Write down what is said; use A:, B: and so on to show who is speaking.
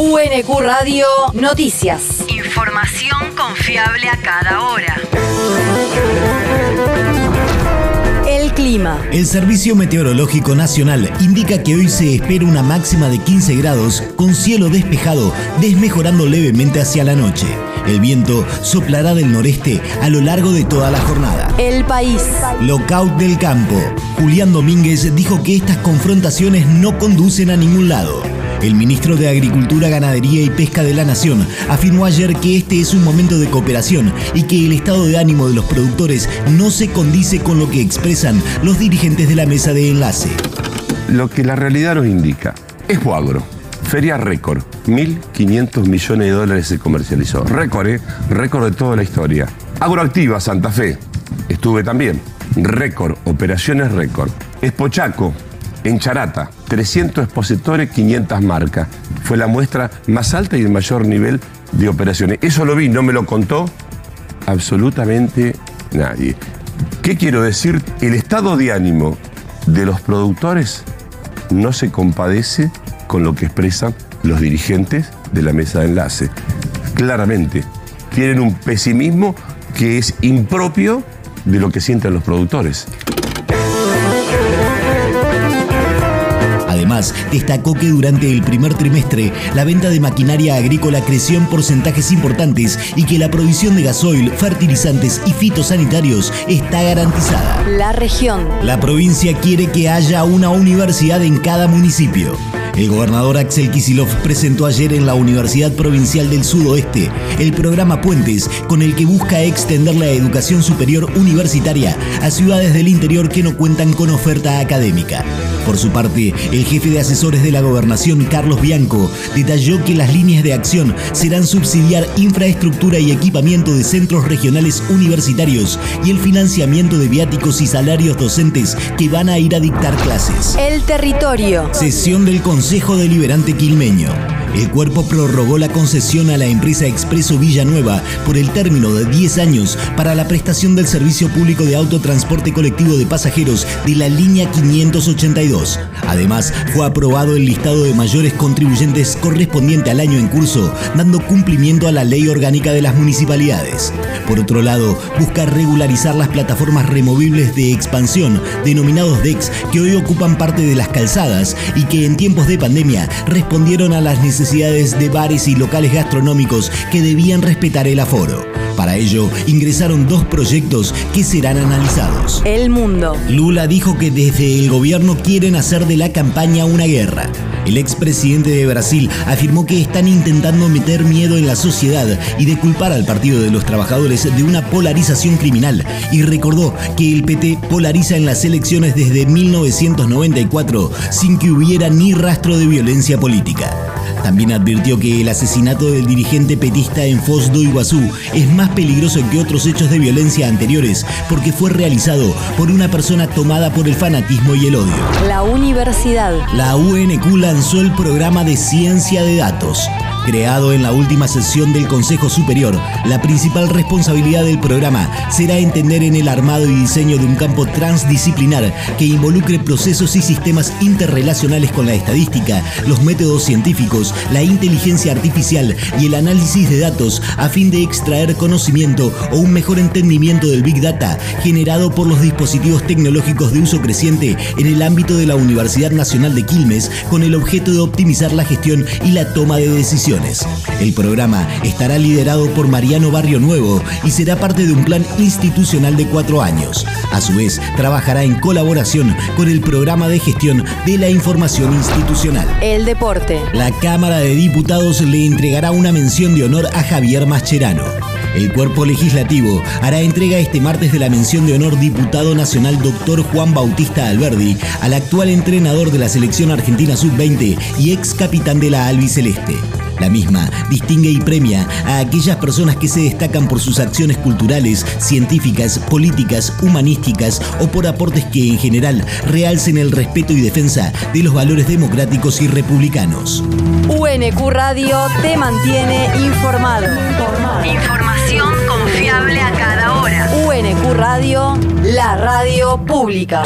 A: UNQ Radio Noticias.
B: Información confiable a cada hora.
A: El clima.
C: El Servicio Meteorológico Nacional indica que hoy se espera una máxima de 15 grados con cielo despejado, desmejorando levemente hacia la noche. El viento soplará del noreste a lo largo de toda la jornada.
A: El país.
C: Lockout del campo. Julián Domínguez dijo que estas confrontaciones no conducen a ningún lado. El ministro de Agricultura, Ganadería y Pesca de la Nación afirmó ayer que este es un momento de cooperación y que el estado de ánimo de los productores no se condice con lo que expresan los dirigentes de la mesa de enlace.
D: Lo que la realidad nos indica es Boagro. Feria récord, 1.500 millones de dólares se comercializó. Récord, ¿eh? Récord de toda la historia. Agroactiva, Santa Fe, estuve también. Récord, operaciones récord. Espochaco, en Charata, 300 expositores, 500 marcas. Fue la muestra más alta y el mayor nivel de operaciones. Eso lo vi, no me lo contó absolutamente nadie. ¿Qué quiero decir? El estado de ánimo de los productores no se compadece con lo que expresan los dirigentes de la mesa de enlace. Claramente, tienen un pesimismo que es impropio de lo que sienten los productores.
C: Además, destacó que durante el primer trimestre la venta de maquinaria agrícola creció en porcentajes importantes y que la provisión de gasoil, fertilizantes y fitosanitarios está garantizada.
A: La región.
C: La provincia quiere que haya una universidad en cada municipio. El gobernador Axel Kisilov presentó ayer en la Universidad Provincial del Sudoeste el programa Puentes, con el que busca extender la educación superior universitaria a ciudades del interior que no cuentan con oferta académica. Por su parte, el jefe de asesores de la gobernación, Carlos Bianco, detalló que las líneas de acción serán subsidiar infraestructura y equipamiento de centros regionales universitarios y el financiamiento de viáticos y salarios docentes que van a ir a dictar clases.
A: El territorio.
C: Sesión del Consejo Deliberante Quilmeño. El cuerpo prorrogó la concesión a la empresa Expreso Villanueva por el término de 10 años para la prestación del servicio público de autotransporte colectivo de pasajeros de la línea 582. Además, fue aprobado el listado de mayores contribuyentes correspondiente al año en curso, dando cumplimiento a la ley orgánica de las municipalidades. Por otro lado, busca regularizar las plataformas removibles de expansión, denominados DEX, que hoy ocupan parte de las calzadas y que en tiempos de pandemia respondieron a las necesidades de bares y locales gastronómicos que debían respetar el aforo. Para ello, ingresaron dos proyectos que serán analizados.
A: El mundo.
C: Lula dijo que desde el gobierno quieren hacer de la campaña una guerra. El expresidente de Brasil afirmó que están intentando meter miedo en la sociedad y de culpar al Partido de los Trabajadores de una polarización criminal y recordó que el PT polariza en las elecciones desde 1994 sin que hubiera ni rastro de violencia política. También advirtió que el asesinato del dirigente petista en Foz do Iguazú es más peligroso que otros hechos de violencia anteriores porque fue realizado por una persona tomada por el fanatismo y el odio.
A: La universidad.
C: La UNQ lanzó el programa de ciencia de datos. Creado en la última sesión del Consejo Superior, la principal responsabilidad del programa será entender en el armado y diseño de un campo transdisciplinar que involucre procesos y sistemas interrelacionales con la estadística, los métodos científicos, la inteligencia artificial y el análisis de datos a fin de extraer conocimiento o un mejor entendimiento del Big Data generado por los dispositivos tecnológicos de uso creciente en el ámbito de la Universidad Nacional de Quilmes con el objeto de optimizar la gestión y la toma de decisiones. El programa estará liderado por Mariano Barrio Nuevo y será parte de un plan institucional de cuatro años. A su vez, trabajará en colaboración con el programa de gestión de la información institucional.
A: El deporte.
C: La Cámara de Diputados le entregará una mención de honor a Javier Mascherano. El cuerpo legislativo hará entrega este martes de la mención de honor diputado nacional doctor Juan Bautista Alberdi al actual entrenador de la selección argentina sub-20 y ex capitán de la albiceleste. La misma distingue y premia a aquellas personas que se destacan por sus acciones culturales, científicas, políticas, humanísticas o por aportes que en general realcen el respeto y defensa de los valores democráticos y republicanos.
A: UNQ Radio te mantiene informado.
B: Información confiable a cada hora.
A: UNQ Radio, la radio pública.